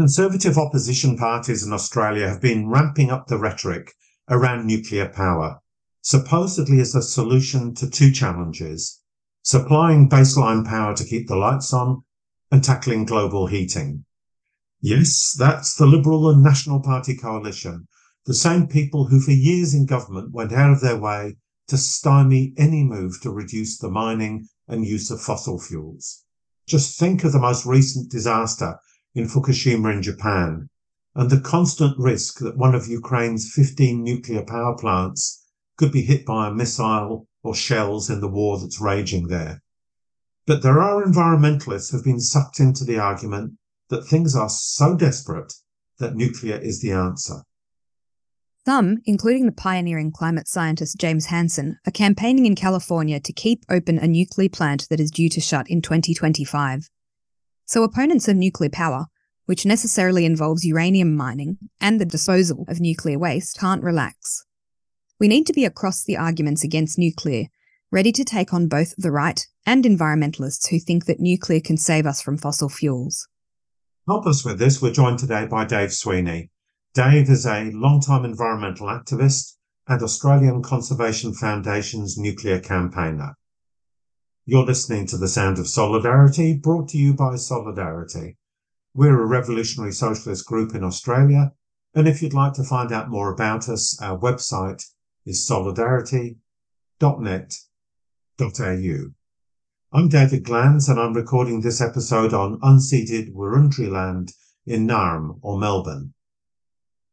Conservative opposition parties in Australia have been ramping up the rhetoric around nuclear power, supposedly as a solution to two challenges supplying baseline power to keep the lights on and tackling global heating. Yes, that's the Liberal and National Party coalition, the same people who for years in government went out of their way to stymie any move to reduce the mining and use of fossil fuels. Just think of the most recent disaster in Fukushima in Japan and the constant risk that one of Ukraine's 15 nuclear power plants could be hit by a missile or shells in the war that's raging there. But there are environmentalists who've been sucked into the argument that things are so desperate that nuclear is the answer. Some, including the pioneering climate scientist James Hansen, are campaigning in California to keep open a nuclear plant that is due to shut in 2025. So opponents of nuclear power, which necessarily involves uranium mining and the disposal of nuclear waste, can't relax. We need to be across the arguments against nuclear, ready to take on both the right and environmentalists who think that nuclear can save us from fossil fuels. Help us with this. We're joined today by Dave Sweeney. Dave is a long-time environmental activist and Australian Conservation Foundation's nuclear campaigner. You're listening to The Sound of Solidarity, brought to you by Solidarity. We're a revolutionary socialist group in Australia, and if you'd like to find out more about us, our website is solidarity.net.au. I'm David Glanz, and I'm recording this episode on unceded Wurundjeri land in Naarm or Melbourne.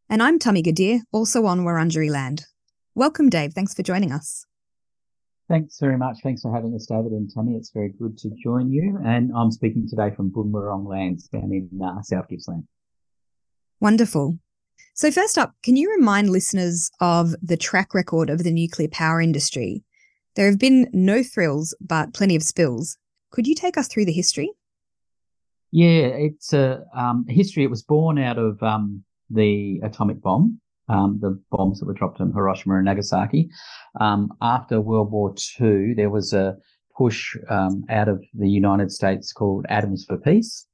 And I'm Tammy Gadir, also on Wurundjeri land. Welcome, Dave. Thanks for joining us. Thanks very much. Thanks for having us, David and Tammy. It's very good to join you. And I'm speaking today from Boon Wurrung lands down in uh, South Gippsland. Wonderful. So, first up, can you remind listeners of the track record of the nuclear power industry? There have been no thrills, but plenty of spills. Could you take us through the history? Yeah, it's a um, history. It was born out of um, the atomic bomb, um, the bombs that were dropped on Hiroshima and Nagasaki. Um, after World War II, there was a push um, out of the United States called Atoms for Peace.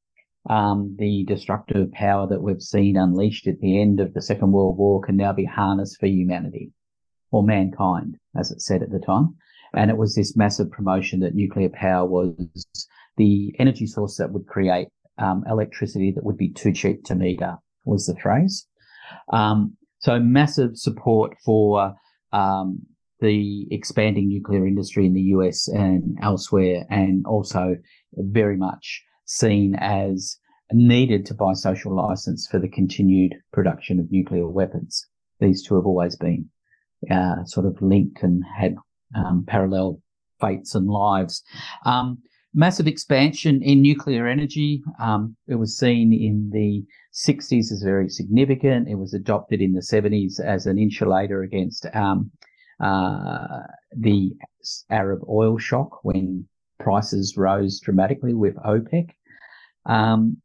Um, the destructive power that we've seen unleashed at the end of the Second World War can now be harnessed for humanity or mankind, as it said at the time. And it was this massive promotion that nuclear power was the energy source that would create um, electricity that would be too cheap to meter was the phrase. Um, so massive support for um, the expanding nuclear industry in the US and elsewhere, and also very much seen as needed to buy social license for the continued production of nuclear weapons. These two have always been uh, sort of linked and had um, parallel fates and lives. Um, massive expansion in nuclear energy. Um, it was seen in the 60s as very significant. It was adopted in the 70s as an insulator against um, uh, the Arab oil shock when prices rose dramatically with OPEC. Um,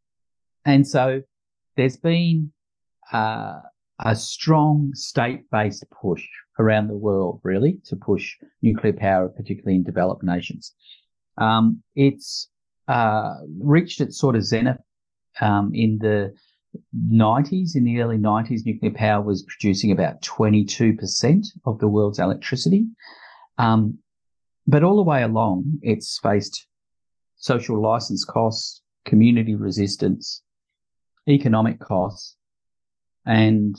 and so there's been uh, a strong state-based push around the world, really, to push nuclear power, particularly in developed nations. Um, it's uh, reached its sort of zenith um, in the 90s. In the early 90s, nuclear power was producing about 22% of the world's electricity. Um, but all the way along, it's faced social license costs, community resistance, economic costs, and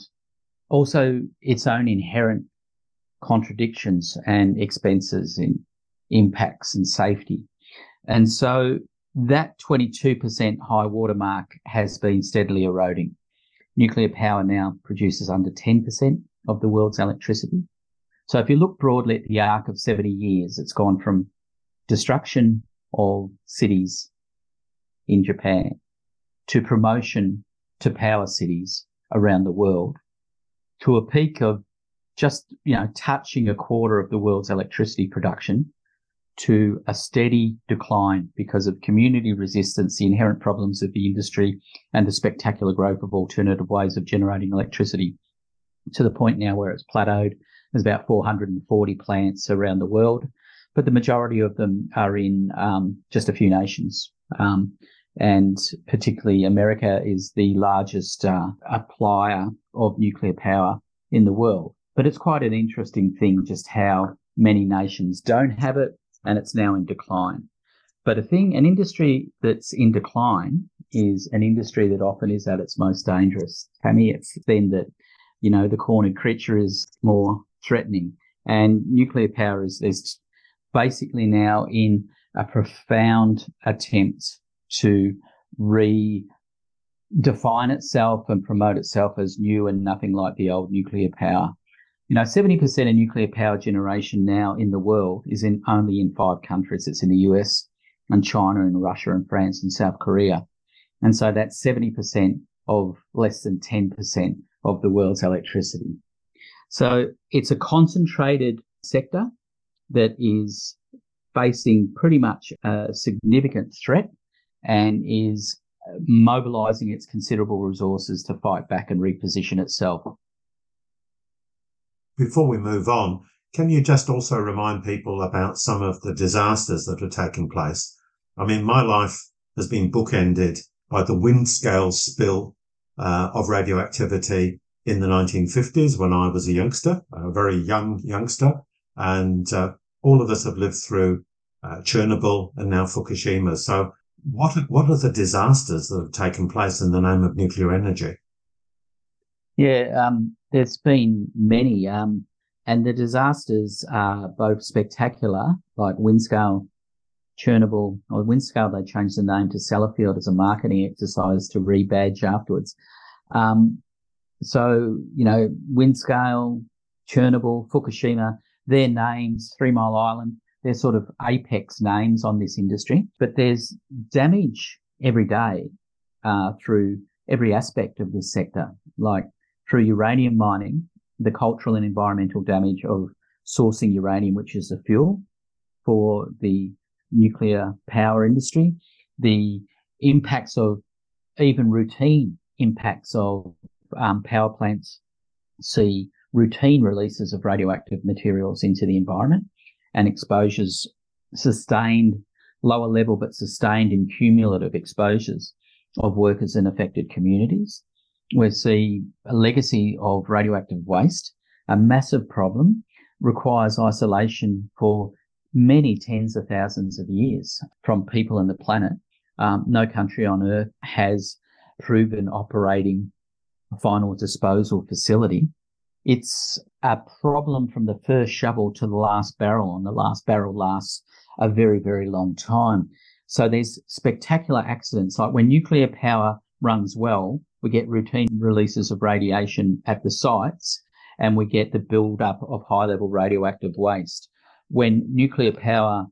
also its own inherent contradictions and expenses in impacts and safety. And so that 22% high watermark has been steadily eroding. Nuclear power now produces under 10% of the world's electricity. So if you look broadly at the arc of 70 years, it's gone from destruction of cities in Japan to promotion to power cities around the world to a peak of just, you know, touching a quarter of the world's electricity production to a steady decline because of community resistance, the inherent problems of the industry, and the spectacular growth of alternative ways of generating electricity to the point now where it's plateaued there's about 440 plants around the world, but the majority of them are in um, just a few nations. Um, and particularly America is the largest uh, applier of nuclear power in the world. But it's quite an interesting thing just how many nations don't have it and it's now in decline. But a thing, an industry that's in decline is an industry that often is at its most dangerous. Tammy, it's then that, you know, the cornered creature is more threatening. And nuclear power is, is basically now in a profound attempt to redefine itself and promote itself as new and nothing like the old nuclear power. You know, 70% of nuclear power generation now in the world is in only in five countries. It's in the US and China and Russia and France and South Korea. And so that's 70% of less than 10% of the world's electricity. So it's a concentrated sector that is facing pretty much a significant threat and is uh, mobilizing its considerable resources to fight back and reposition itself. Before we move on, can you just also remind people about some of the disasters that are taking place? I mean, my life has been bookended by the Windscale spill uh, of radioactivity in the 1950s when I was a youngster, a very young youngster. And uh, all of us have lived through uh, Chernobyl and now Fukushima. So what what are the disasters that have taken place in the name of nuclear energy? Yeah, um, there's been many, um, and the disasters are both spectacular, like Windscale, Chernobyl, or Windscale. They changed the name to Sellafield as a marketing exercise to rebadge afterwards. Um, so you know, Windscale, Chernobyl, Fukushima, their names, Three Mile Island they're sort of apex names on this industry, but there's damage every day uh, through every aspect of this sector, like through uranium mining, the cultural and environmental damage of sourcing uranium, which is the fuel for the nuclear power industry, the impacts of even routine impacts of um, power plants see routine releases of radioactive materials into the environment and exposures sustained, lower level but sustained and cumulative exposures of workers in affected communities. We see a legacy of radioactive waste, a massive problem, requires isolation for many tens of thousands of years from people on the planet. Um, no country on earth has proven operating a final disposal facility it's a problem from the first shovel to the last barrel, and the last barrel lasts a very, very long time. So there's spectacular accidents. Like when nuclear power runs well, we get routine releases of radiation at the sites and we get the build-up of high level radioactive waste. When nuclear power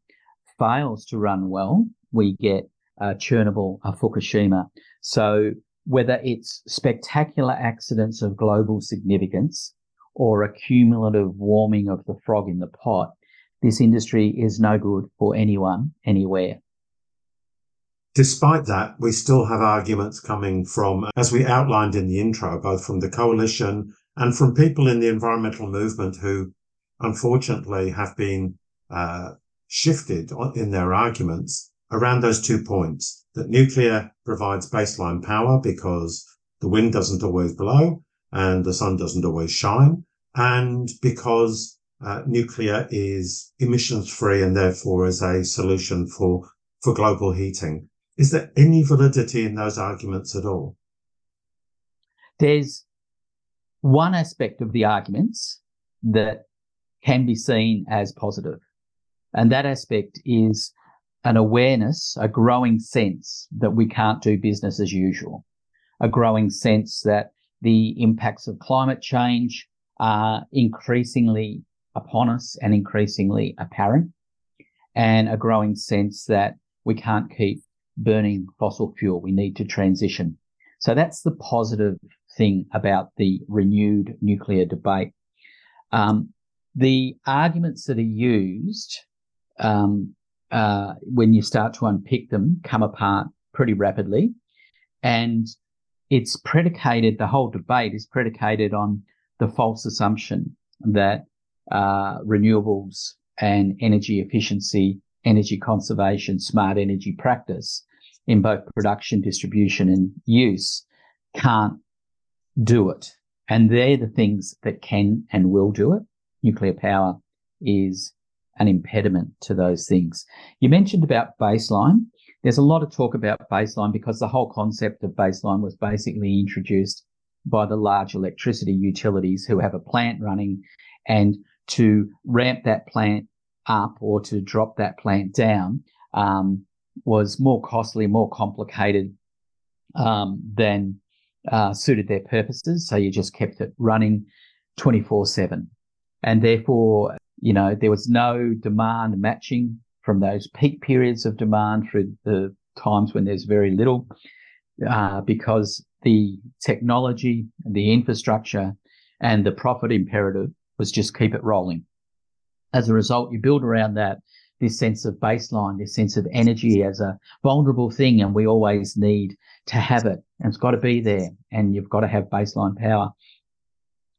fails to run well, we get uh, Chernobyl, uh, Fukushima. So whether it's spectacular accidents of global significance or a cumulative warming of the frog in the pot, this industry is no good for anyone, anywhere. Despite that, we still have arguments coming from, as we outlined in the intro, both from the coalition and from people in the environmental movement who unfortunately have been uh, shifted in their arguments around those two points that nuclear provides baseline power because the wind doesn't always blow and the sun doesn't always shine and because uh, nuclear is emissions free and therefore is a solution for, for global heating. Is there any validity in those arguments at all? There's one aspect of the arguments that can be seen as positive. And that aspect is an awareness, a growing sense that we can't do business as usual, a growing sense that the impacts of climate change are increasingly upon us and increasingly apparent, and a growing sense that we can't keep burning fossil fuel. We need to transition. So that's the positive thing about the renewed nuclear debate. Um, the arguments that are used um, uh, when you start to unpick them come apart pretty rapidly. And it's predicated, the whole debate is predicated on the false assumption that uh, renewables and energy efficiency, energy conservation, smart energy practice in both production, distribution, and use can't do it. And they're the things that can and will do it. Nuclear power is an impediment to those things. You mentioned about baseline. There's a lot of talk about baseline because the whole concept of baseline was basically introduced by the large electricity utilities who have a plant running and to ramp that plant up or to drop that plant down um, was more costly, more complicated um, than uh, suited their purposes. So you just kept it running 24 7. And therefore, you know, there was no demand matching from those peak periods of demand through the times when there's very little, uh, because the technology, the infrastructure, and the profit imperative was just keep it rolling. As a result, you build around that this sense of baseline, this sense of energy as a vulnerable thing, and we always need to have it, and it's got to be there, and you've got to have baseline power.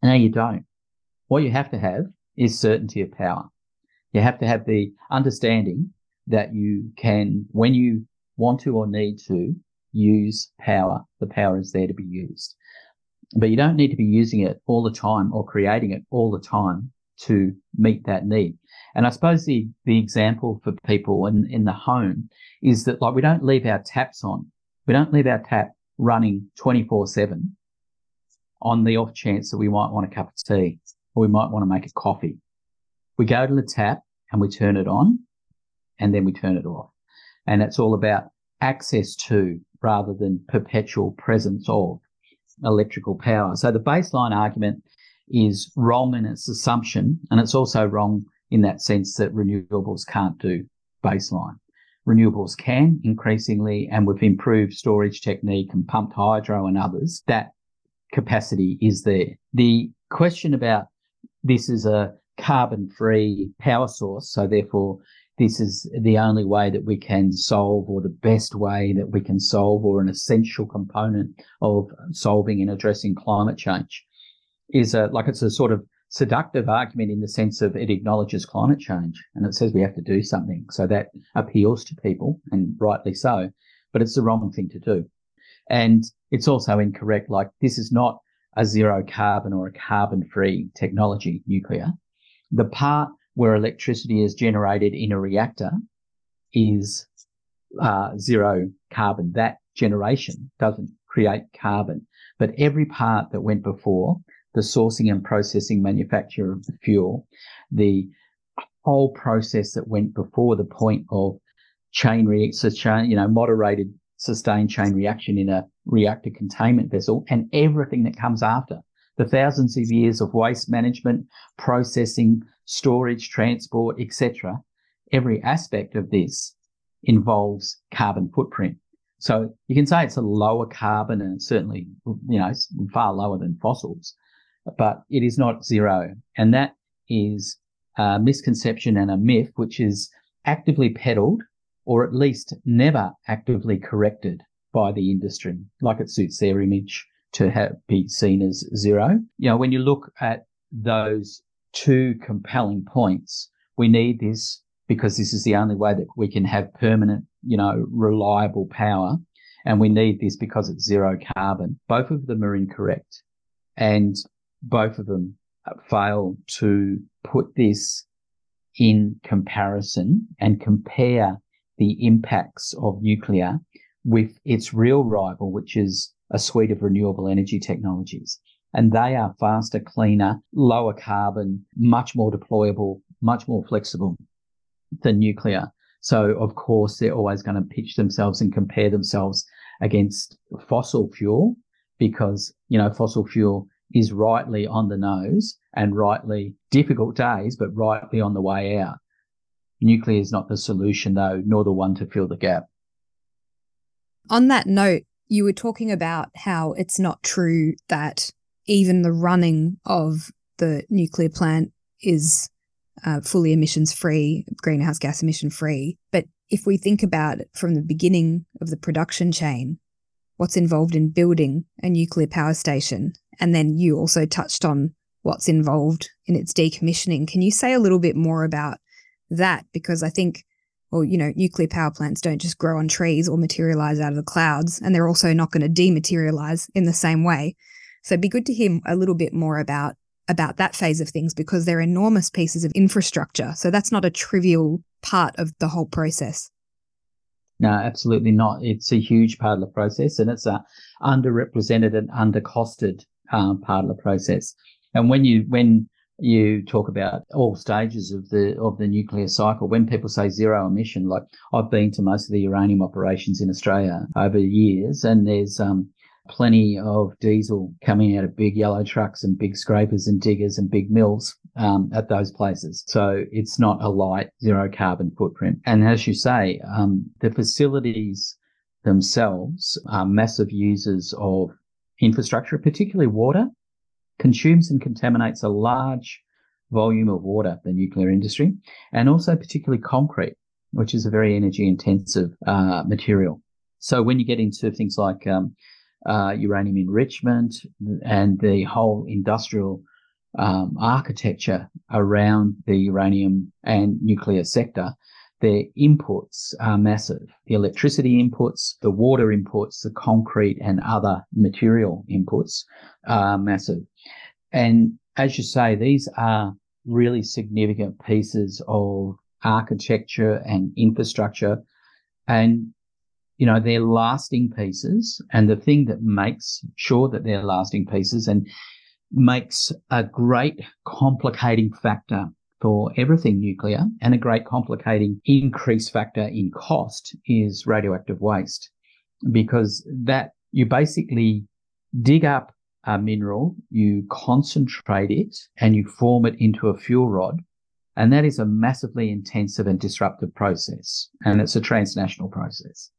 No, you don't. What you have to have is certainty of power. You have to have the understanding that you can, when you want to or need to, use power. The power is there to be used. But you don't need to be using it all the time or creating it all the time to meet that need. And I suppose the, the example for people in, in the home is that like we don't leave our taps on. We don't leave our tap running 24 seven on the off chance that we might want a cup of tea or we might want to make a coffee. We go to the tap and we turn it on and then we turn it off. And it's all about access to rather than perpetual presence of electrical power. So the baseline argument is wrong in its assumption, and it's also wrong in that sense that renewables can't do baseline. Renewables can increasingly, and with improved storage technique and pumped hydro and others, that capacity is there. The question about this is a carbon free power source, so therefore this is the only way that we can solve or the best way that we can solve or an essential component of solving and addressing climate change is a, like it's a sort of seductive argument in the sense of it acknowledges climate change and it says we have to do something. So that appeals to people and rightly so, but it's the wrong thing to do. And it's also incorrect. Like this is not a zero carbon or a carbon free technology, nuclear. The part where electricity is generated in a reactor is uh, zero carbon. That generation doesn't create carbon, but every part that went before the sourcing and processing manufacture of the fuel, the whole process that went before the point of chain reaction, you know, moderated sustained chain reaction in a reactor containment vessel and everything that comes after the thousands of years of waste management, processing, storage, transport, etc. Every aspect of this involves carbon footprint. So you can say it's a lower carbon and certainly, you know, far lower than fossils but it is not zero. And that is a misconception and a myth, which is actively peddled or at least never actively corrected by the industry, like it suits their image to have, be seen as zero. You know, when you look at those two compelling points, we need this because this is the only way that we can have permanent, you know, reliable power. And we need this because it's zero carbon. Both of them are incorrect. And both of them fail to put this in comparison and compare the impacts of nuclear with its real rival, which is a suite of renewable energy technologies. And they are faster, cleaner, lower carbon, much more deployable, much more flexible than nuclear. So, of course, they're always going to pitch themselves and compare themselves against fossil fuel because, you know, fossil fuel is rightly on the nose and rightly difficult days, but rightly on the way out. Nuclear is not the solution, though, nor the one to fill the gap. On that note, you were talking about how it's not true that even the running of the nuclear plant is uh, fully emissions free, greenhouse gas emission free. But if we think about it from the beginning of the production chain, what's involved in building a nuclear power station and then you also touched on what's involved in its decommissioning. Can you say a little bit more about that? Because I think Well, you know, nuclear power plants don't just grow on trees or materialize out of the clouds, and they're also not going to dematerialize in the same way. So it'd be good to hear a little bit more about about that phase of things because they're enormous pieces of infrastructure. So that's not a trivial part of the whole process. No, absolutely not. It's a huge part of the process, and it's a underrepresented and undercosted um, part of the process. And when you when you talk about all stages of the of the nuclear cycle, when people say zero emission, like I've been to most of the uranium operations in Australia over years, and there's um, plenty of diesel coming out of big yellow trucks and big scrapers and diggers and big mills um, at those places. So it's not a light zero carbon footprint. And as you say, um, the facilities themselves are massive users of infrastructure, particularly water, consumes and contaminates a large volume of water, the nuclear industry, and also particularly concrete, which is a very energy intensive uh, material. So when you get into things like um, uh, uranium enrichment and the whole industrial um, architecture around the uranium and nuclear sector, their inputs are massive. The electricity inputs, the water inputs, the concrete and other material inputs are massive. And as you say, these are really significant pieces of architecture and infrastructure. And you know, they're lasting pieces. And the thing that makes sure that they're lasting pieces and makes a great complicating factor for everything nuclear and a great complicating increase factor in cost is radioactive waste because that you basically dig up a mineral, you concentrate it and you form it into a fuel rod. And that is a massively intensive and disruptive process. And it's a transnational process.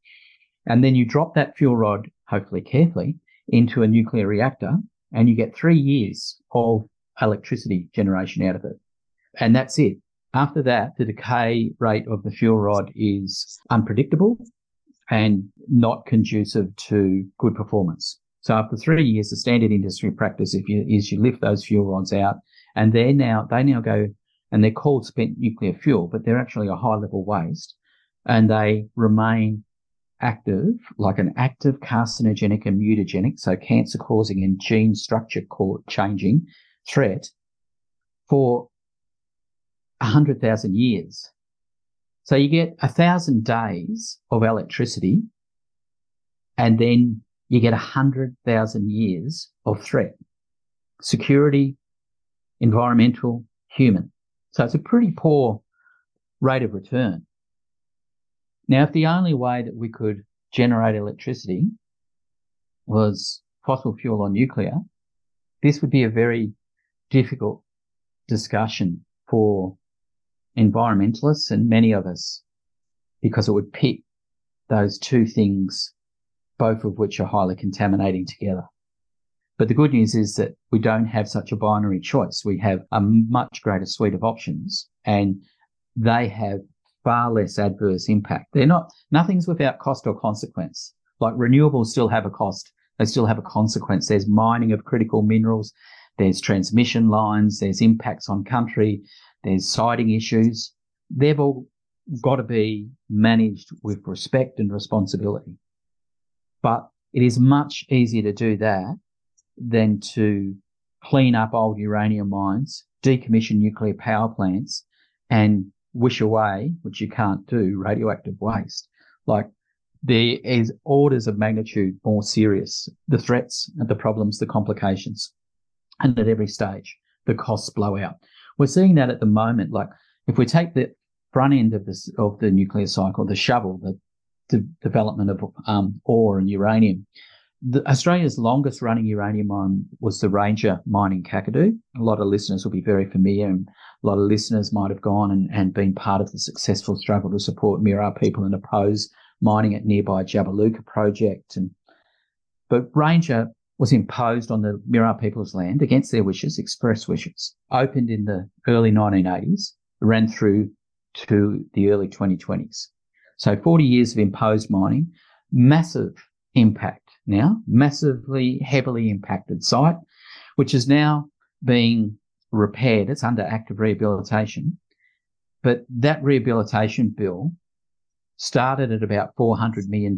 And then you drop that fuel rod, hopefully carefully, into a nuclear reactor and you get three years of electricity generation out of it. And that's it. After that, the decay rate of the fuel rod is unpredictable and not conducive to good performance. So after three years, the standard industry practice you, is you lift those fuel rods out and they're now, they now go and they're called spent nuclear fuel, but they're actually a high level waste and they remain active, like an active carcinogenic and mutagenic, so cancer causing and gene structure changing threat for 100,000 years. So you get a thousand days of electricity and then you get a 100,000 years of threat. Security, environmental, human. So it's a pretty poor rate of return. Now, if the only way that we could generate electricity was fossil fuel or nuclear, this would be a very difficult discussion for environmentalists and many of us because it would pit those two things, both of which are highly contaminating together. But the good news is that we don't have such a binary choice. We have a much greater suite of options and they have far less adverse impact. They're not, nothing's without cost or consequence. Like renewables still have a cost. They still have a consequence. There's mining of critical minerals. There's transmission lines. There's impacts on country. There's siting issues. They've all got to be managed with respect and responsibility. But it is much easier to do that than to clean up old uranium mines, decommission nuclear power plants and wish away, which you can't do, radioactive waste. Like there is orders of magnitude more serious. The threats, the problems, the complications. And at every stage, the costs blow out. We're seeing that at the moment. Like if we take the front end of this, of the nuclear cycle, the shovel, the, development of um, ore and uranium, the, Australia's longest running uranium mine was the Ranger mine in Kakadu. A lot of listeners will be very familiar, and a lot of listeners might have gone and, and been part of the successful struggle to support Mirarr people and oppose mining at nearby Jabiluka project. And but Ranger was imposed on the Mirarr people's land against their wishes, express wishes. Opened in the early 1980s, ran through to the early 2020s. So 40 years of imposed mining, massive impact now, massively heavily impacted site, which is now being repaired. It's under active rehabilitation. But that rehabilitation bill started at about $400 million,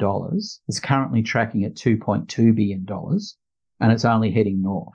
is currently tracking at $2.2 billion, and it's only heading north.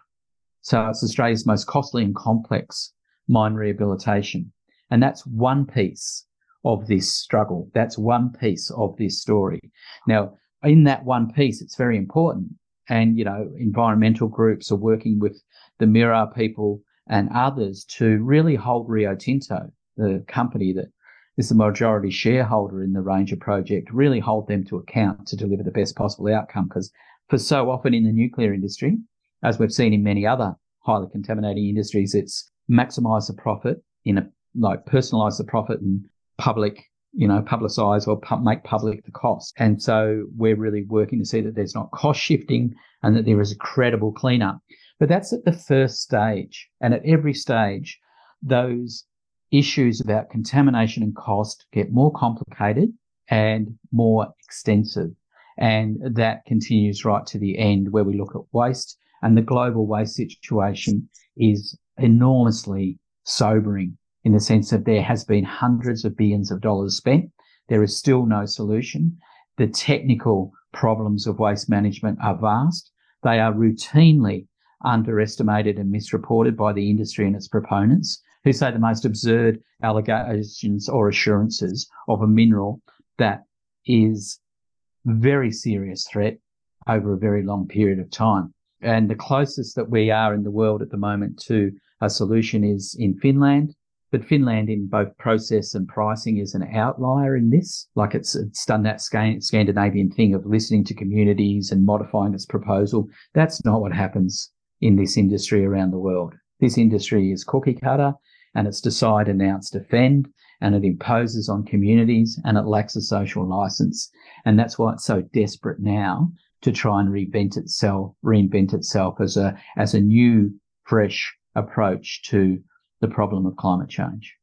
So it's Australia's most costly and complex mine rehabilitation. And that's one piece of this struggle. That's one piece of this story. Now, in that one piece, it's very important. And, you know, environmental groups are working with the Mirarr people and others to really hold Rio Tinto, the company that is the majority shareholder in the Ranger project, really hold them to account to deliver the best possible outcome. Because for so often in the nuclear industry, as we've seen in many other highly contaminating industries, it's maximize the profit in a like personalize the profit and public, you know, publicize or pu- make public the cost. And so we're really working to see that there's not cost shifting and that there is a credible cleanup. But that's at the first stage. And at every stage, those issues about contamination and cost get more complicated and more extensive. And that continues right to the end where we look at waste and the global waste situation is enormously sobering in the sense that there has been hundreds of billions of dollars spent. There is still no solution. The technical problems of waste management are vast. They are routinely underestimated and misreported by the industry and its proponents who say the most absurd allegations or assurances of a mineral that is very serious threat over a very long period of time. And the closest that we are in the world at the moment to a solution is in Finland. But Finland, in both process and pricing, is an outlier in this. Like it's, it's done that Scandinavian thing of listening to communities and modifying its proposal. That's not what happens in this industry around the world. This industry is cookie cutter and it's decide, announce, defend, and it imposes on communities and it lacks a social license. And that's why it's so desperate now to try and reinvent itself, reinvent itself as a, as a new, fresh approach to the problem of climate change.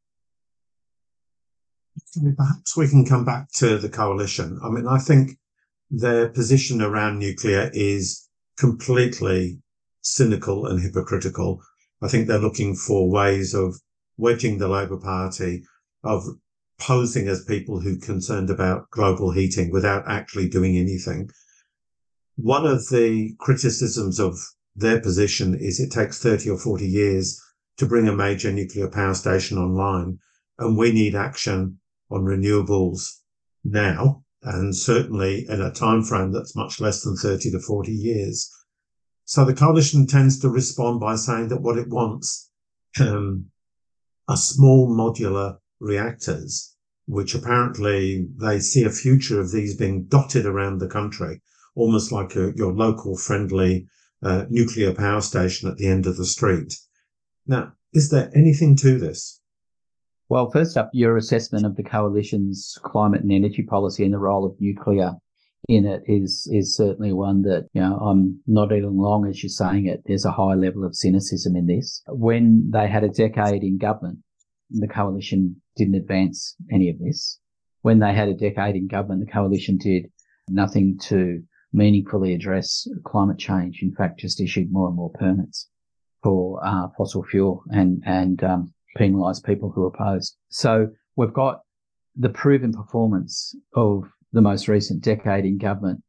Perhaps we can come back to the coalition. I mean, I think their position around nuclear is completely cynical and hypocritical. I think they're looking for ways of wedging the Labor Party, of posing as people who are concerned about global heating without actually doing anything. One of the criticisms of their position is it takes 30 or 40 years to bring a major nuclear power station online. And we need action on renewables now, and certainly in a time frame that's much less than 30 to 40 years. So the coalition tends to respond by saying that what it wants um, are small modular reactors, which apparently they see a future of these being dotted around the country, almost like a, your local friendly uh, nuclear power station at the end of the street. Now, is there anything to this? Well, first up, your assessment of the coalition's climate and energy policy and the role of nuclear in it is is certainly one that you know I'm nodding along as you're saying it. There's a high level of cynicism in this. When they had a decade in government, the coalition didn't advance any of this. When they had a decade in government, the coalition did nothing to meaningfully address climate change. In fact, just issued more and more permits for uh, fossil fuel and and um, penalise people who opposed. So we've got the proven performance of the most recent decade in government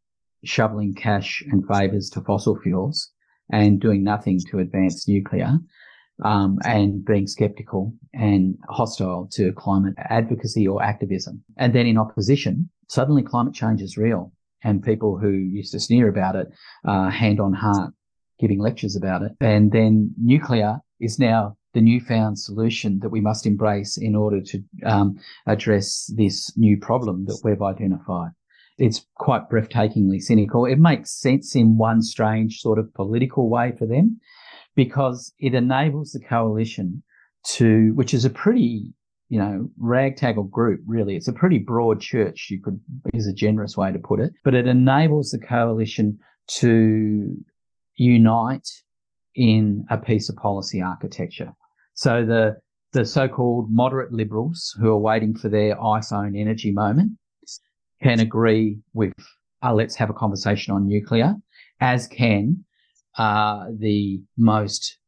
shoveling cash and favours to fossil fuels and doing nothing to advance nuclear um, and being skeptical and hostile to climate advocacy or activism. And then in opposition, suddenly climate change is real and people who used to sneer about it, uh, hand on heart, giving lectures about it. And then nuclear is now the newfound solution that we must embrace in order to um, address this new problem that we've identified. It's quite breathtakingly cynical. It makes sense in one strange sort of political way for them because it enables the coalition to, which is a pretty, you know, ragtag group, really. It's a pretty broad church, you could, is a generous way to put it, but it enables the coalition to unite in a piece of policy architecture. So the the so-called moderate liberals who are waiting for their iPhone energy moment can agree with, uh, let's have a conversation on nuclear, as can uh, the most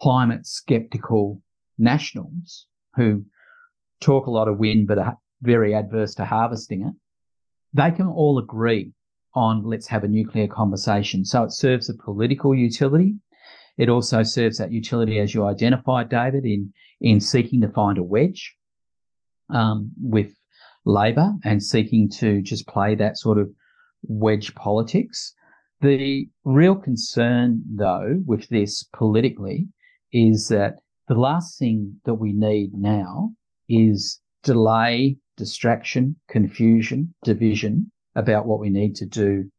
climate skeptical nationals who talk a lot of wind but are very adverse to harvesting it they can all agree on let's have a nuclear conversation. So it serves a political utility. It also serves that utility, as you identified, David, in in seeking to find a wedge um, with Labor and seeking to just play that sort of wedge politics. The real concern, though, with this politically is that the last thing that we need now is delay, distraction, confusion, division about what we need to do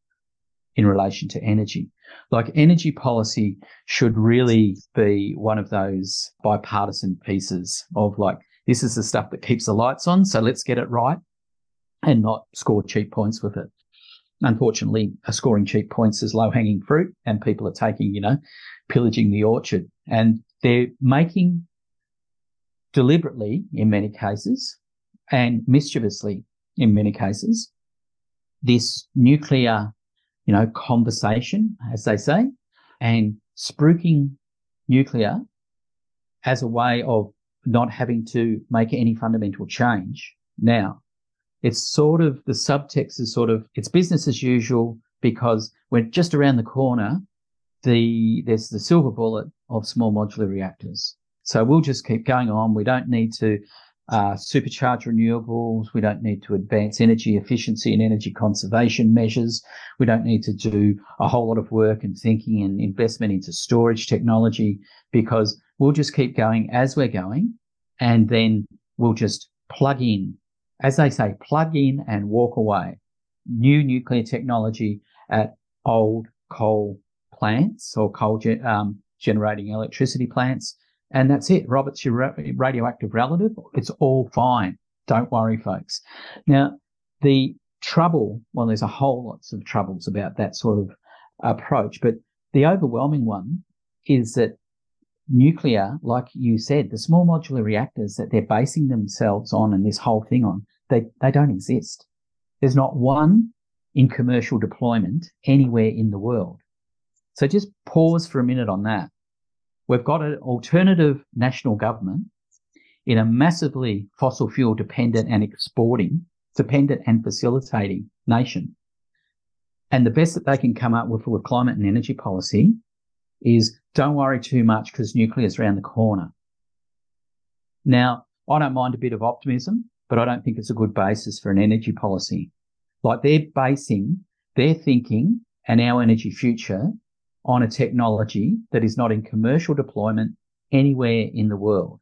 in relation to energy. Like energy policy should really be one of those bipartisan pieces of like, this is the stuff that keeps the lights on. So let's get it right and not score cheap points with it. Unfortunately, scoring cheap points is low hanging fruit and people are taking, you know, pillaging the orchard and they're making deliberately in many cases and mischievously in many cases this nuclear, you know, conversation, as they say, and spruiking nuclear as a way of not having to make any fundamental change now it's sort of the subtext is sort of it's business as usual because we're just around the corner. The there's the silver bullet of small modular reactors. So we'll just keep going on. We don't need to uh, supercharge renewables. We don't need to advance energy efficiency and energy conservation measures. We don't need to do a whole lot of work and thinking and investment into storage technology because we'll just keep going as we're going. And then we'll just plug in as they say, plug in and walk away. New nuclear technology at old coal plants or coal ge- um, generating electricity plants. And that's it. Robert's your radioactive relative. It's all fine. Don't worry, folks. Now, the trouble, well, there's a whole lots of troubles about that sort of approach, but the overwhelming one is that nuclear, like you said, the small modular reactors that they're basing themselves on and this whole thing on, they, they don't exist. There's not one in commercial deployment anywhere in the world. So just pause for a minute on that. We've got an alternative national government in a massively fossil fuel dependent and exporting, dependent and facilitating nation. And the best that they can come up with with climate and energy policy is don't worry too much because nuclear is around the corner. Now, I don't mind a bit of optimism, but I don't think it's a good basis for an energy policy. Like they're basing their thinking and our energy future on a technology that is not in commercial deployment anywhere in the world.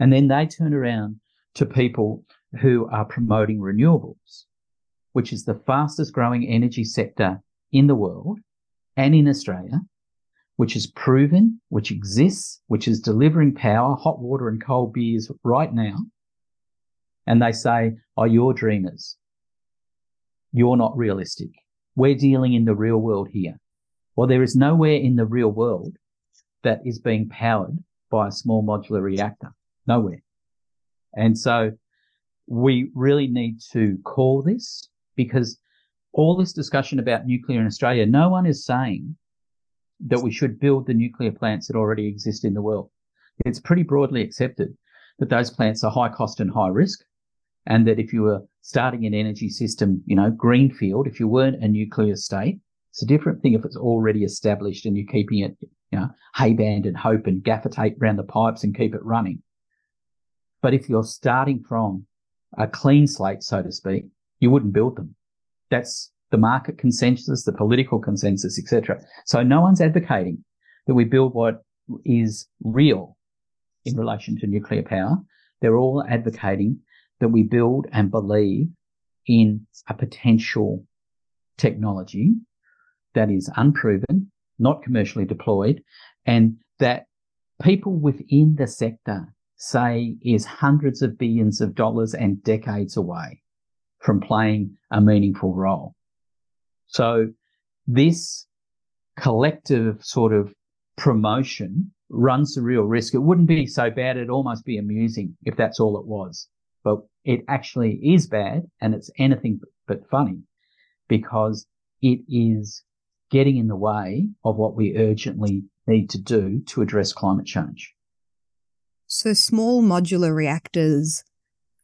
And then they turn around to people who are promoting renewables, which is the fastest growing energy sector in the world and in Australia which is proven, which exists, which is delivering power, hot water and cold beers right now. And they say, oh, you're dreamers. You're not realistic. We're dealing in the real world here. Well, there is nowhere in the real world that is being powered by a small modular reactor. Nowhere. And so we really need to call this because all this discussion about nuclear in Australia, no one is saying that we should build the nuclear plants that already exist in the world. It's pretty broadly accepted that those plants are high cost and high risk. And that if you were starting an energy system, you know, greenfield, if you weren't a nuclear state, it's a different thing if it's already established and you're keeping it, you know, hay band and hope and gaffer tape around the pipes and keep it running. But if you're starting from a clean slate, so to speak, you wouldn't build them. That's the market consensus, the political consensus, etc. So no one's advocating that we build what is real in relation to nuclear power. They're all advocating that we build and believe in a potential technology that is unproven, not commercially deployed, and that people within the sector say is hundreds of billions of dollars and decades away from playing a meaningful role. So this collective sort of promotion runs the real risk. It wouldn't be so bad. It'd almost be amusing if that's all it was. But it actually is bad and it's anything but funny because it is getting in the way of what we urgently need to do to address climate change. So small modular reactors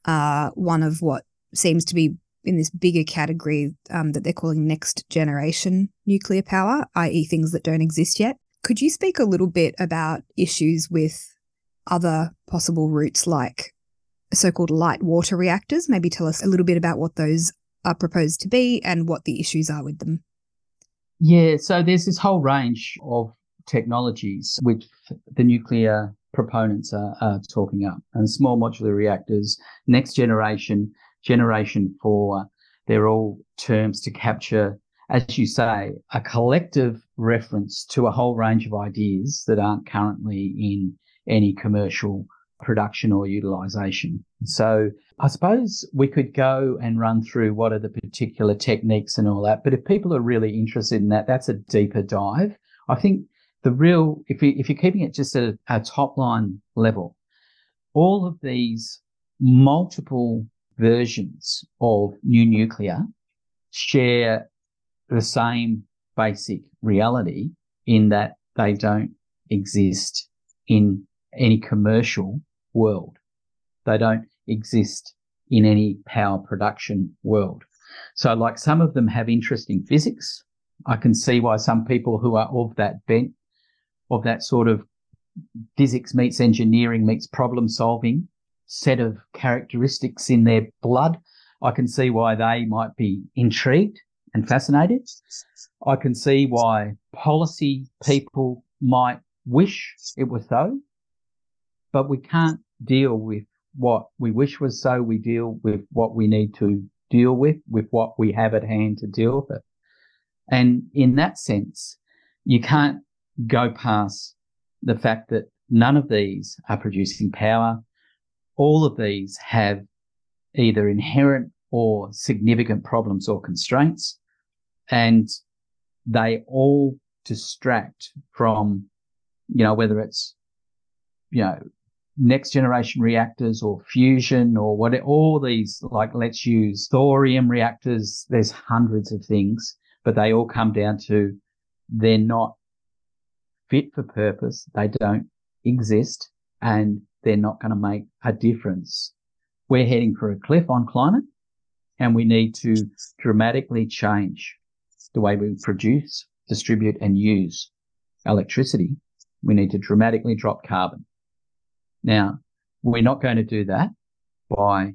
are one of what seems to be in this bigger category um, that they're calling next generation nuclear power, i.e., things that don't exist yet. Could you speak a little bit about issues with other possible routes like so called light water reactors? Maybe tell us a little bit about what those are proposed to be and what the issues are with them. Yeah, so there's this whole range of technologies which the nuclear proponents are, are talking up. And small modular reactors, next generation, generation four, they're all terms to capture, as you say, a collective reference to a whole range of ideas that aren't currently in any commercial production or utilization. So I suppose we could go and run through what are the particular techniques and all that. But if people are really interested in that, that's a deeper dive. I think the real, if, you, if you're keeping it just at a, a top line level, all of these multiple versions of new nuclear share the same basic reality in that they don't exist in any commercial world. They don't exist in any power production world. So like some of them have interesting physics. I can see why some people who are of that bent of that sort of physics meets engineering meets problem solving set of characteristics in their blood, I can see why they might be intrigued and fascinated. I can see why policy people might wish it was so, but we can't deal with what we wish was so. We deal with what we need to deal with, with what we have at hand to deal with it. And in that sense, you can't go past the fact that none of these are producing power. All of these have either inherent or significant problems or constraints, and they all distract from, you know, whether it's, you know, next generation reactors or fusion or what, all these, like, let's use thorium reactors. There's hundreds of things, but they all come down to they're not fit for purpose. They don't exist and they're not going to make a difference. We're heading for a cliff on climate and we need to dramatically change the way we produce, distribute and use electricity. We need to dramatically drop carbon. Now, we're not going to do that by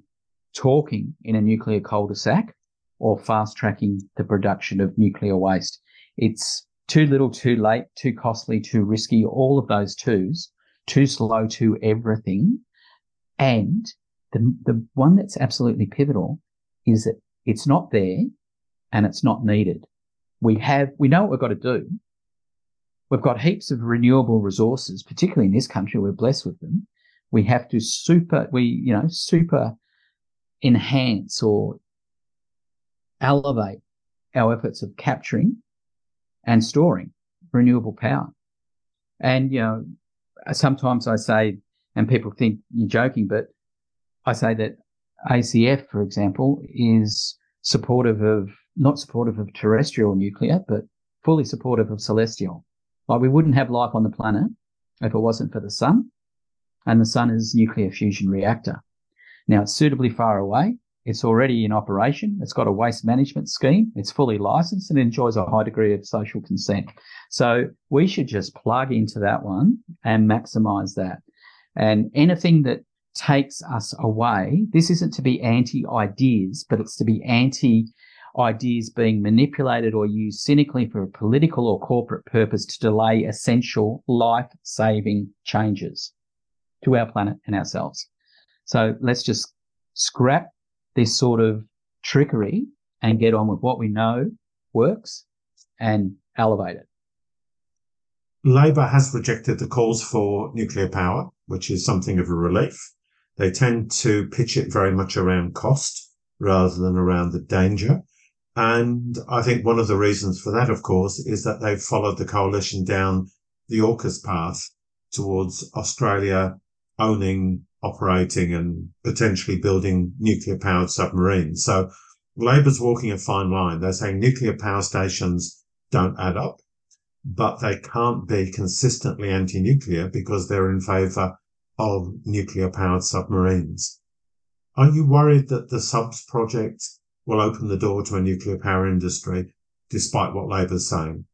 talking in a nuclear cul-de-sac or fast tracking the production of nuclear waste. It's too little, too late, too costly, too risky, all of those twos, too slow, too everything. And the, the one that's absolutely pivotal is that it's not there and it's not needed. We have, we know what we've got to do. We've got heaps of renewable resources, particularly in this country. We're blessed with them. We have to super, we, you know, super enhance or elevate our efforts of capturing and storing renewable power. And, you know, sometimes I say, and people think you're joking, but I say that ACF, for example, is supportive of, not supportive of terrestrial nuclear, but fully supportive of celestial. Like we wouldn't have life on the planet if it wasn't for the sun. And the sun is nuclear fusion reactor. Now it's suitably far away. It's already in operation. It's got a waste management scheme. It's fully licensed and enjoys a high degree of social consent. So we should just plug into that one and maximize that. And anything that takes us away, this isn't to be anti ideas, but it's to be anti ideas being manipulated or used cynically for a political or corporate purpose to delay essential life saving changes to our planet and ourselves. So let's just scrap this sort of trickery and get on with what we know works and elevate it. Labor has rejected the calls for nuclear power, which is something of a relief. They tend to pitch it very much around cost rather than around the danger. And I think one of the reasons for that, of course, is that they've followed the coalition down the AUKUS path towards Australia owning operating and potentially building nuclear powered submarines. So Labor's walking a fine line. They're saying nuclear power stations don't add up, but they can't be consistently anti nuclear because they're in favour of nuclear powered submarines. Are you worried that the subs project will open the door to a nuclear power industry, despite what Labor's saying.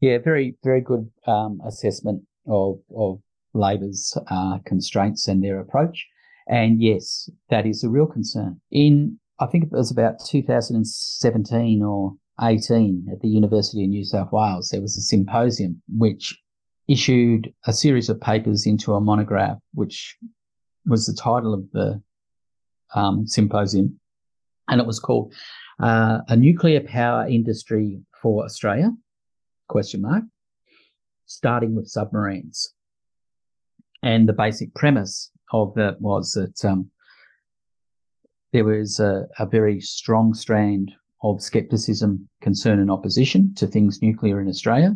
Yeah, very, very good um, assessment of, of Labor's uh, constraints and their approach. And yes, that is a real concern. In, I think it was about 2017 or 18 at the University of New South Wales, there was a symposium which issued a series of papers into a monograph, which was the title of the um, symposium. And it was called uh, A Nuclear Power Industry for Australia, question mark, starting with submarines. And the basic premise of that was that um, there was a, a very strong strand of skepticism, concern, and opposition to things nuclear in Australia.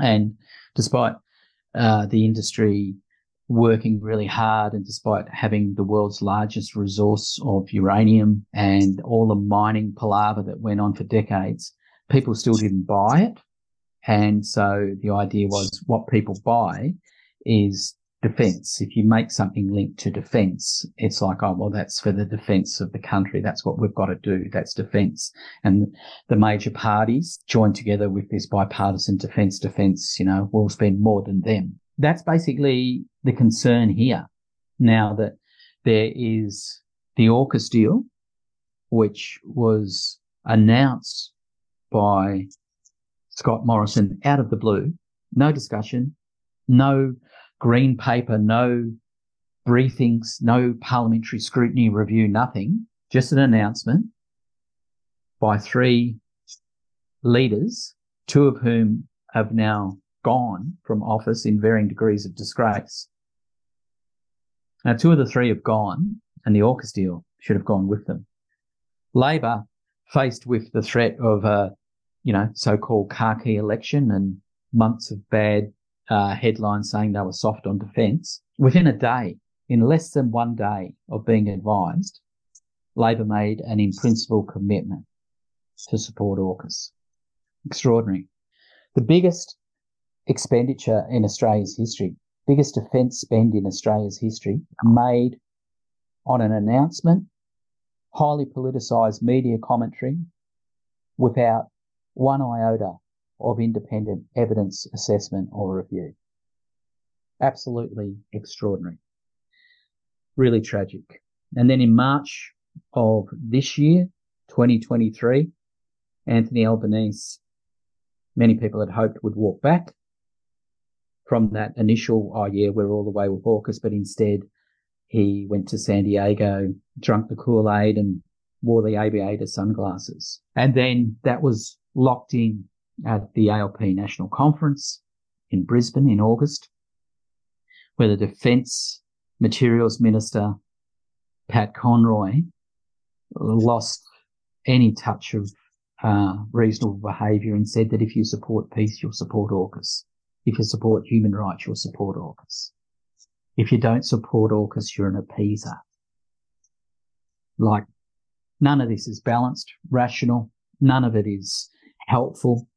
And despite uh, the industry working really hard and despite having the world's largest resource of uranium and all the mining palaver that went on for decades, people still didn't buy it. And so the idea was what people buy is defense. If you make something linked to defense, it's like, oh, well, that's for the defense of the country. That's what we've got to do. That's defense. And the major parties join together with this bipartisan defense, defense, you know, we'll spend more than them. That's basically the concern here. Now that there is the AUKUS deal, which was announced by Scott Morrison out of the blue, no discussion, no green paper, no briefings, no parliamentary scrutiny review, nothing, just an announcement by three leaders, two of whom have now gone from office in varying degrees of disgrace. Now, two of the three have gone, and the AUKUS deal should have gone with them. Labor, faced with the threat of a, you know, so-called khaki election and months of bad uh, headline saying they were soft on defence. Within a day, in less than one day of being advised, Labor made an in principle commitment to support AUKUS. Extraordinary. The biggest expenditure in Australia's history, biggest defence spend in Australia's history, made on an announcement, highly politicised media commentary, without one iota of independent evidence assessment or review. Absolutely extraordinary. Really tragic. And then in March of this year, 2023, Anthony Albanese, many people had hoped would walk back from that initial, oh yeah, we're all the way with AUKUS, but instead he went to San Diego, drunk the Kool-Aid and wore the aviator sunglasses. And then that was locked in at the ALP National Conference in Brisbane in August, where the Defence Materials Minister, Pat Conroy, lost any touch of uh, reasonable behaviour and said that if you support peace, you'll support AUKUS. If you support human rights, you'll support AUKUS. If you don't support AUKUS, you're an appeaser. Like, none of this is balanced, rational. None of it is helpful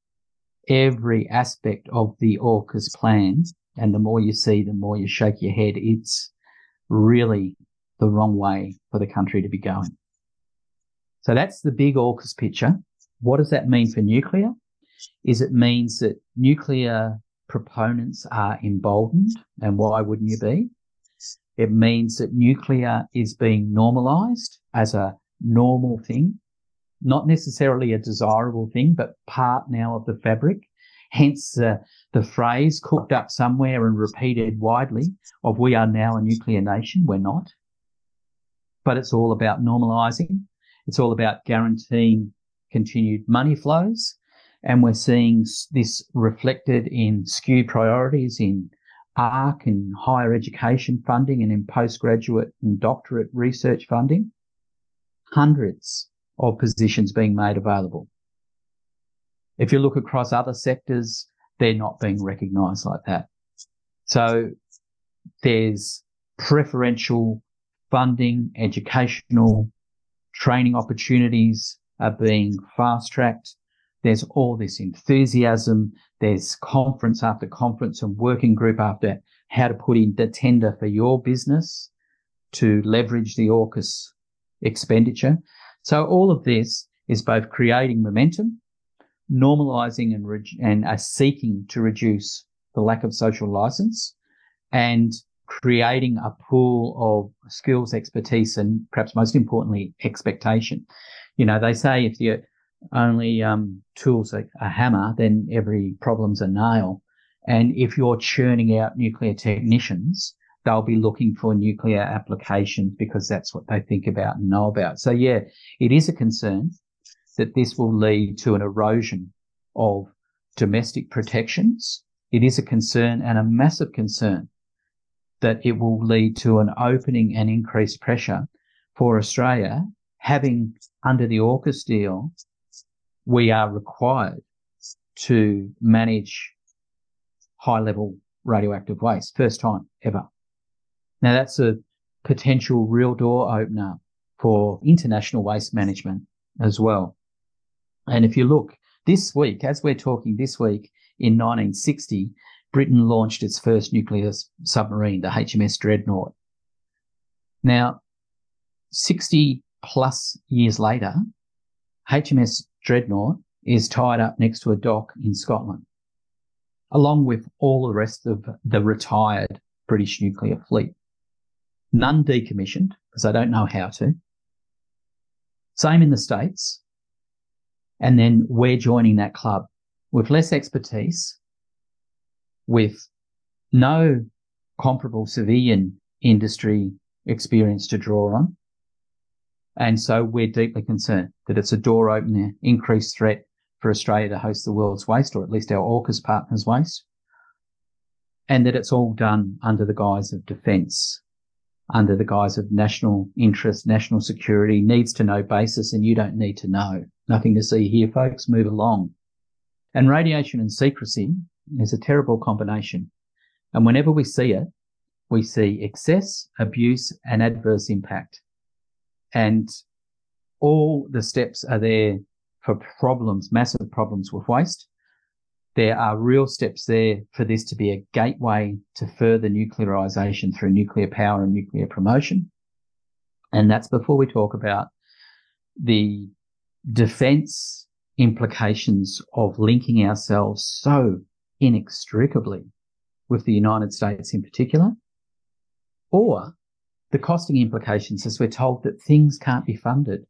every aspect of the AUKUS plan. And the more you see, the more you shake your head. It's really the wrong way for the country to be going. So that's the big AUKUS picture. What does that mean for nuclear? Is it means that nuclear proponents are emboldened. And why wouldn't you be? It means that nuclear is being normalized as a normal thing not necessarily a desirable thing, but part now of the fabric. Hence uh, the phrase cooked up somewhere and repeated widely of we are now a nuclear nation. We're not. But it's all about normalizing. It's all about guaranteeing continued money flows. And we're seeing this reflected in skewed priorities in ARC and higher education funding and in postgraduate and doctorate research funding. Hundreds of positions being made available. If you look across other sectors, they're not being recognised like that. So there's preferential funding, educational training opportunities are being fast tracked. There's all this enthusiasm. There's conference after conference and working group after how to put in the tender for your business to leverage the AUKUS expenditure. So all of this is both creating momentum, normalizing and, re- and uh, seeking to reduce the lack of social license and creating a pool of skills, expertise, and perhaps most importantly, expectation. You know, they say if the only um, tools are a hammer, then every problem's a nail. And if you're churning out nuclear technicians, they'll be looking for nuclear applications because that's what they think about and know about. So yeah, it is a concern that this will lead to an erosion of domestic protections. It is a concern and a massive concern that it will lead to an opening and increased pressure for Australia having under the AUKUS deal, we are required to manage high level radioactive waste. First time ever. Now that's a potential real door opener for international waste management as well. And if you look this week, as we're talking this week in 1960, Britain launched its first nuclear submarine, the HMS Dreadnought. Now, 60 plus years later, HMS Dreadnought is tied up next to a dock in Scotland, along with all the rest of the retired British nuclear fleet. None decommissioned because I don't know how to. Same in the States. And then we're joining that club with less expertise, with no comparable civilian industry experience to draw on. And so we're deeply concerned that it's a door opener, increased threat for Australia to host the world's waste, or at least our AUKUS partners' waste, and that it's all done under the guise of defence under the guise of national interest, national security, needs to know basis, and you don't need to know. Nothing to see here, folks. Move along. And radiation and secrecy is a terrible combination. And whenever we see it, we see excess, abuse, and adverse impact. And all the steps are there for problems, massive problems with waste there are real steps there for this to be a gateway to further nuclearization through nuclear power and nuclear promotion. And that's before we talk about the defense implications of linking ourselves so inextricably with the United States in particular, or the costing implications as we're told that things can't be funded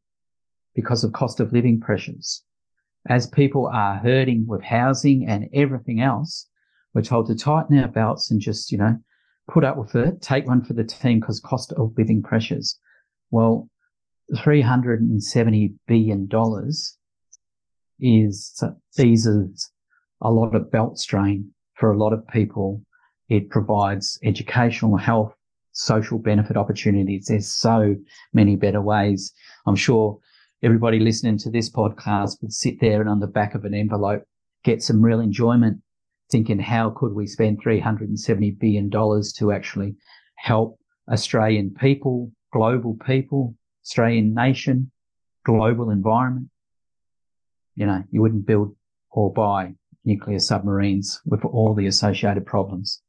because of cost of living pressures as people are hurting with housing and everything else, we're told to tighten our belts and just, you know, put up with it, take one for the team because cost of living pressures. Well, $370 billion is, eases a lot of belt strain for a lot of people. It provides educational, health, social benefit opportunities. There's so many better ways. I'm sure everybody listening to this podcast would sit there and on the back of an envelope get some real enjoyment thinking how could we spend 370 billion dollars to actually help Australian people, global people, Australian nation, global environment. You know, you wouldn't build or buy nuclear submarines with all the associated problems.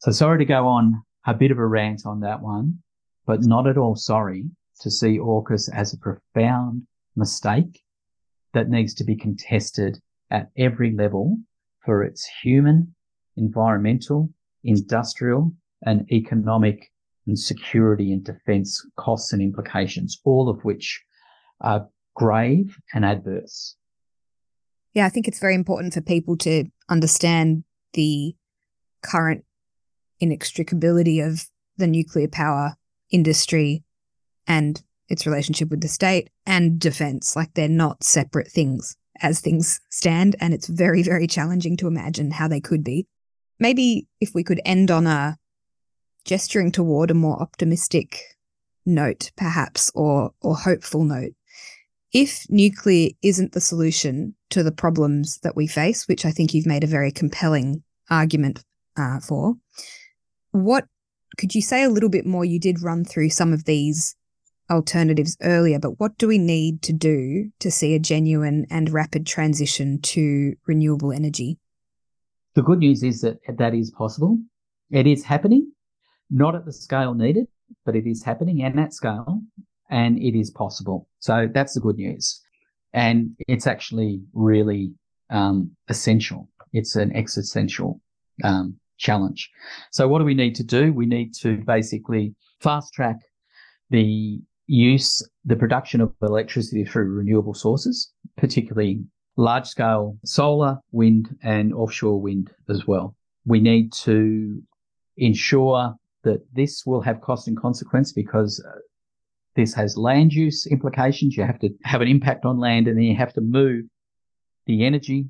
So sorry to go on a bit of a rant on that one, but not at all sorry to see AUKUS as a profound mistake that needs to be contested at every level for its human, environmental, industrial, and economic and security and defense costs and implications, all of which are grave and adverse. Yeah, I think it's very important for people to understand the current inextricability of the nuclear power industry and its relationship with the state and defense. Like they're not separate things as things stand. And it's very, very challenging to imagine how they could be. Maybe if we could end on a gesturing toward a more optimistic note, perhaps, or, or hopeful note. If nuclear isn't the solution to the problems that we face, which I think you've made a very compelling argument uh, for, what could you say a little bit more? You did run through some of these alternatives earlier, but what do we need to do to see a genuine and rapid transition to renewable energy? The good news is that that is possible. It is happening, not at the scale needed, but it is happening and at scale. and it is possible. So that's the good news. And it's actually really um, essential. It's an existential um, challenge. So what do we need to do? We need to basically fast track the use, the production of electricity through renewable sources, particularly large scale solar, wind, and offshore wind as well. We need to ensure that this will have cost and consequence because uh, this has land use implications. You have to have an impact on land and then you have to move the energy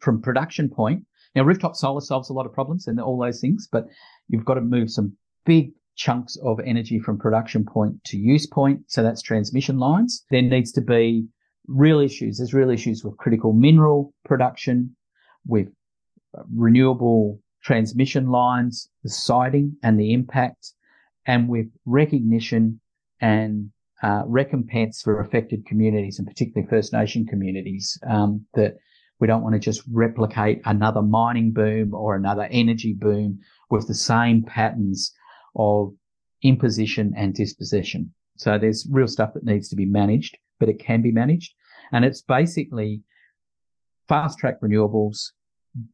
from production point. Now, rooftop solar solves a lot of problems and all those things, but you've got to move some big chunks of energy from production point to use point. So that's transmission lines. There needs to be real issues. There's real issues with critical mineral production, with renewable transmission lines, the siting and the impact, and with recognition and uh, recompense for affected communities and particularly First Nation communities um, that we don't want to just replicate another mining boom or another energy boom with the same patterns of imposition and dispossession. So there's real stuff that needs to be managed, but it can be managed. And it's basically fast track renewables,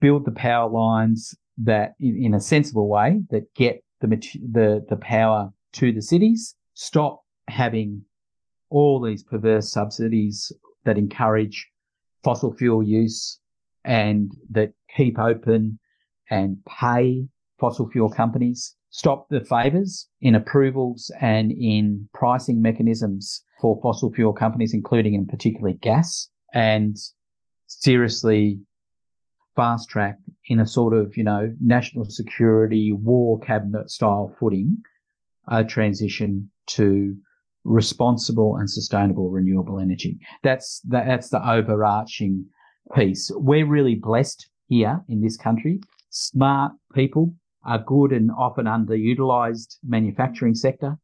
build the power lines that in, a sensible way that get the, the, the power to the cities, stop having all these perverse subsidies that encourage fossil fuel use and that keep open and pay fossil fuel companies stop the favours in approvals and in pricing mechanisms for fossil fuel companies, including and particularly gas, and seriously fast track in a sort of, you know, national security war cabinet style footing a transition to responsible and sustainable renewable energy. That's the, that's the overarching piece. We're really blessed here in this country. Smart people a good and often underutilized manufacturing sector,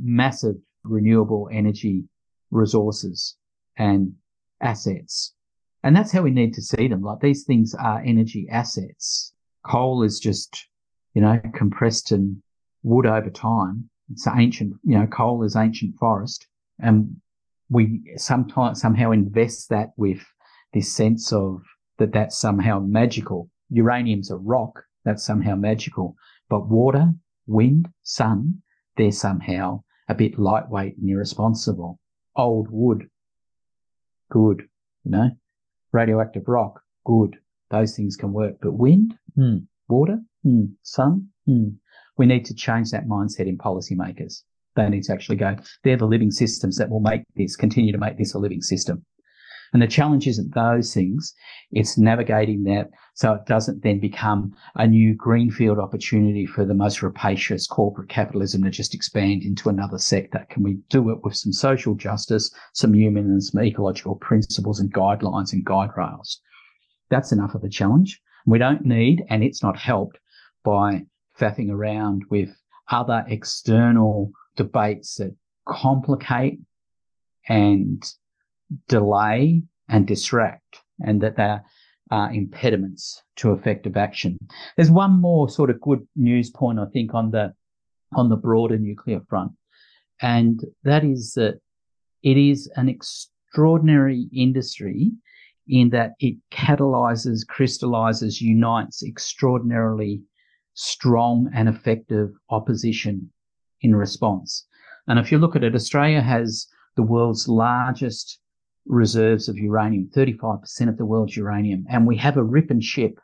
massive renewable energy resources and assets. And that's how we need to see them. Like these things are energy assets. Coal is just, you know, compressed and wood over time. It's ancient, you know, coal is ancient forest. And we sometimes somehow invest that with this sense of that that's somehow magical. Uranium's a rock that's somehow magical. But water, wind, sun, they're somehow a bit lightweight and irresponsible. Old wood, good, you know. Radioactive rock, good. Those things can work. But wind, hmm. water, hmm. sun, hmm. we need to change that mindset in policymakers. They need to actually go, they're the living systems that will make this, continue to make this a living system. And the challenge isn't those things, it's navigating that so it doesn't then become a new greenfield opportunity for the most rapacious corporate capitalism to just expand into another sector. Can we do it with some social justice, some human and some ecological principles and guidelines and guide rails? That's enough of a challenge. We don't need, and it's not helped by faffing around with other external debates that complicate and delay and distract, and that they're uh, impediments to effective action. There's one more sort of good news point, I think, on the on the broader nuclear front, and that is that it is an extraordinary industry in that it catalyzes, crystallizes, unites extraordinarily strong and effective opposition in response. And if you look at it, Australia has the world's largest reserves of uranium, 35% of the world's uranium. And we have a rip and ship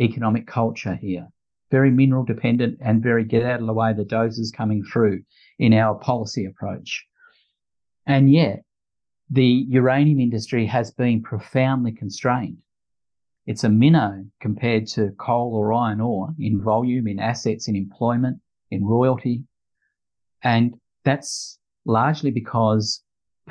economic culture here, very mineral dependent and very get out of the way the dozers coming through in our policy approach. And yet the uranium industry has been profoundly constrained. It's a minnow compared to coal or iron ore in volume, in assets, in employment, in royalty. And that's largely because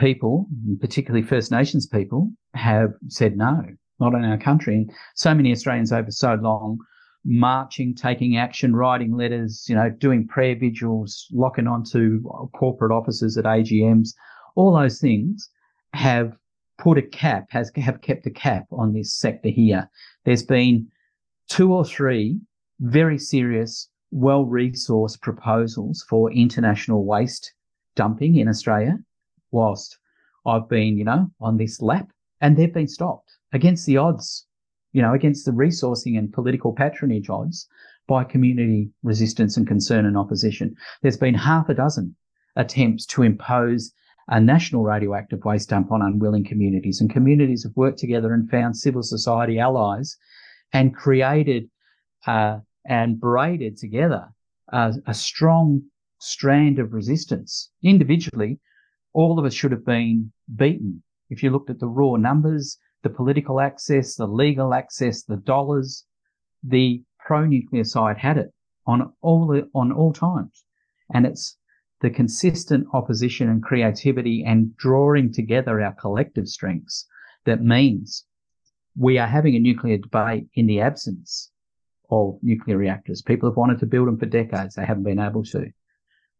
people, particularly First Nations people, have said no, not in our country. So many Australians over so long marching, taking action, writing letters, you know, doing prayer vigils, locking onto corporate offices at AGMs, all those things have put a cap, has have kept a cap on this sector here. There's been two or three very serious, well resourced proposals for international waste dumping in Australia, whilst I've been, you know, on this lap, and they've been stopped against the odds, you know, against the resourcing and political patronage odds by community resistance and concern and opposition. There's been half a dozen attempts to impose a national radioactive waste dump on unwilling communities, and communities have worked together and found civil society allies and created uh, and braided together a, a strong strand of resistance. Individually, all of us should have been beaten. If you looked at the raw numbers, the political access, the legal access, the dollars, the pro-nuclear side had it on all the, on all times, and it's the consistent opposition and creativity and drawing together our collective strengths that means we are having a nuclear debate in the absence of nuclear reactors. People have wanted to build them for decades. They haven't been able to.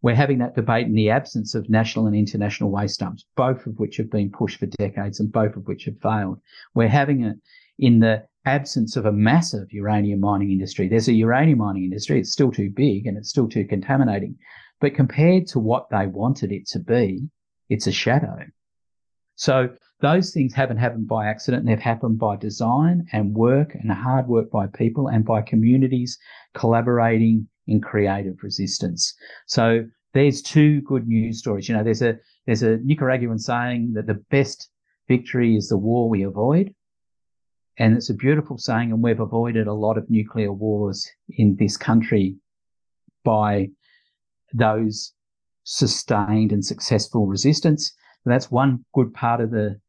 We're having that debate in the absence of national and international waste dumps, both of which have been pushed for decades and both of which have failed. We're having it in the absence of a massive uranium mining industry. There's a uranium mining industry. It's still too big and it's still too contaminating. But compared to what they wanted it to be, it's a shadow. So those things haven't happened by accident. They've happened by design and work and hard work by people and by communities collaborating in creative resistance. So there's two good news stories. You know, there's a there's a Nicaraguan saying that the best victory is the war we avoid. And it's a beautiful saying, and we've avoided a lot of nuclear wars in this country by those sustained and successful resistance. That's one good part of the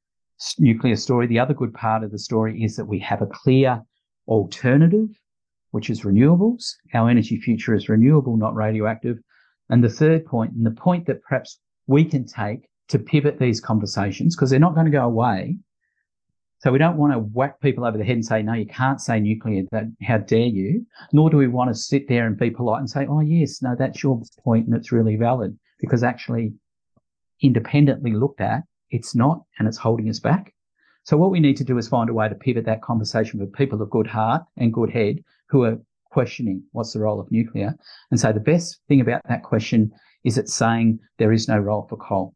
nuclear story. The other good part of the story is that we have a clear alternative, which is renewables. Our energy future is renewable, not radioactive. And the third point, and the point that perhaps we can take to pivot these conversations, because they're not going to go away, so we don't want to whack people over the head and say, no, you can't say nuclear. That how dare you? Nor do we want to sit there and be polite and say, oh yes, no, that's your point and it's really valid. Because actually, independently looked at, it's not, and it's holding us back. So what we need to do is find a way to pivot that conversation with people of good heart and good head who are questioning what's the role of nuclear and say the best thing about that question is it's saying there is no role for coal.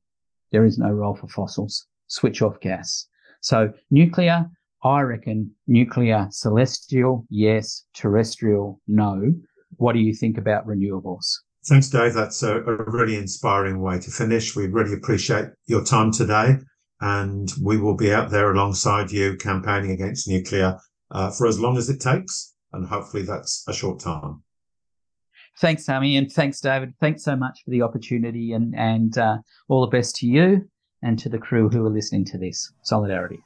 There is no role for fossils. Switch off gas. So nuclear, I reckon nuclear celestial, yes. Terrestrial, no. What do you think about renewables? Thanks, Dave. That's a, really inspiring way to finish. We really appreciate your time today and we will be out there alongside you campaigning against nuclear uh, for as long as it takes. And hopefully that's a short time. Thanks, Sammy, and thanks, David. Thanks so much for the opportunity, and and uh, all the best to you and to the crew who are listening to this. Solidarity.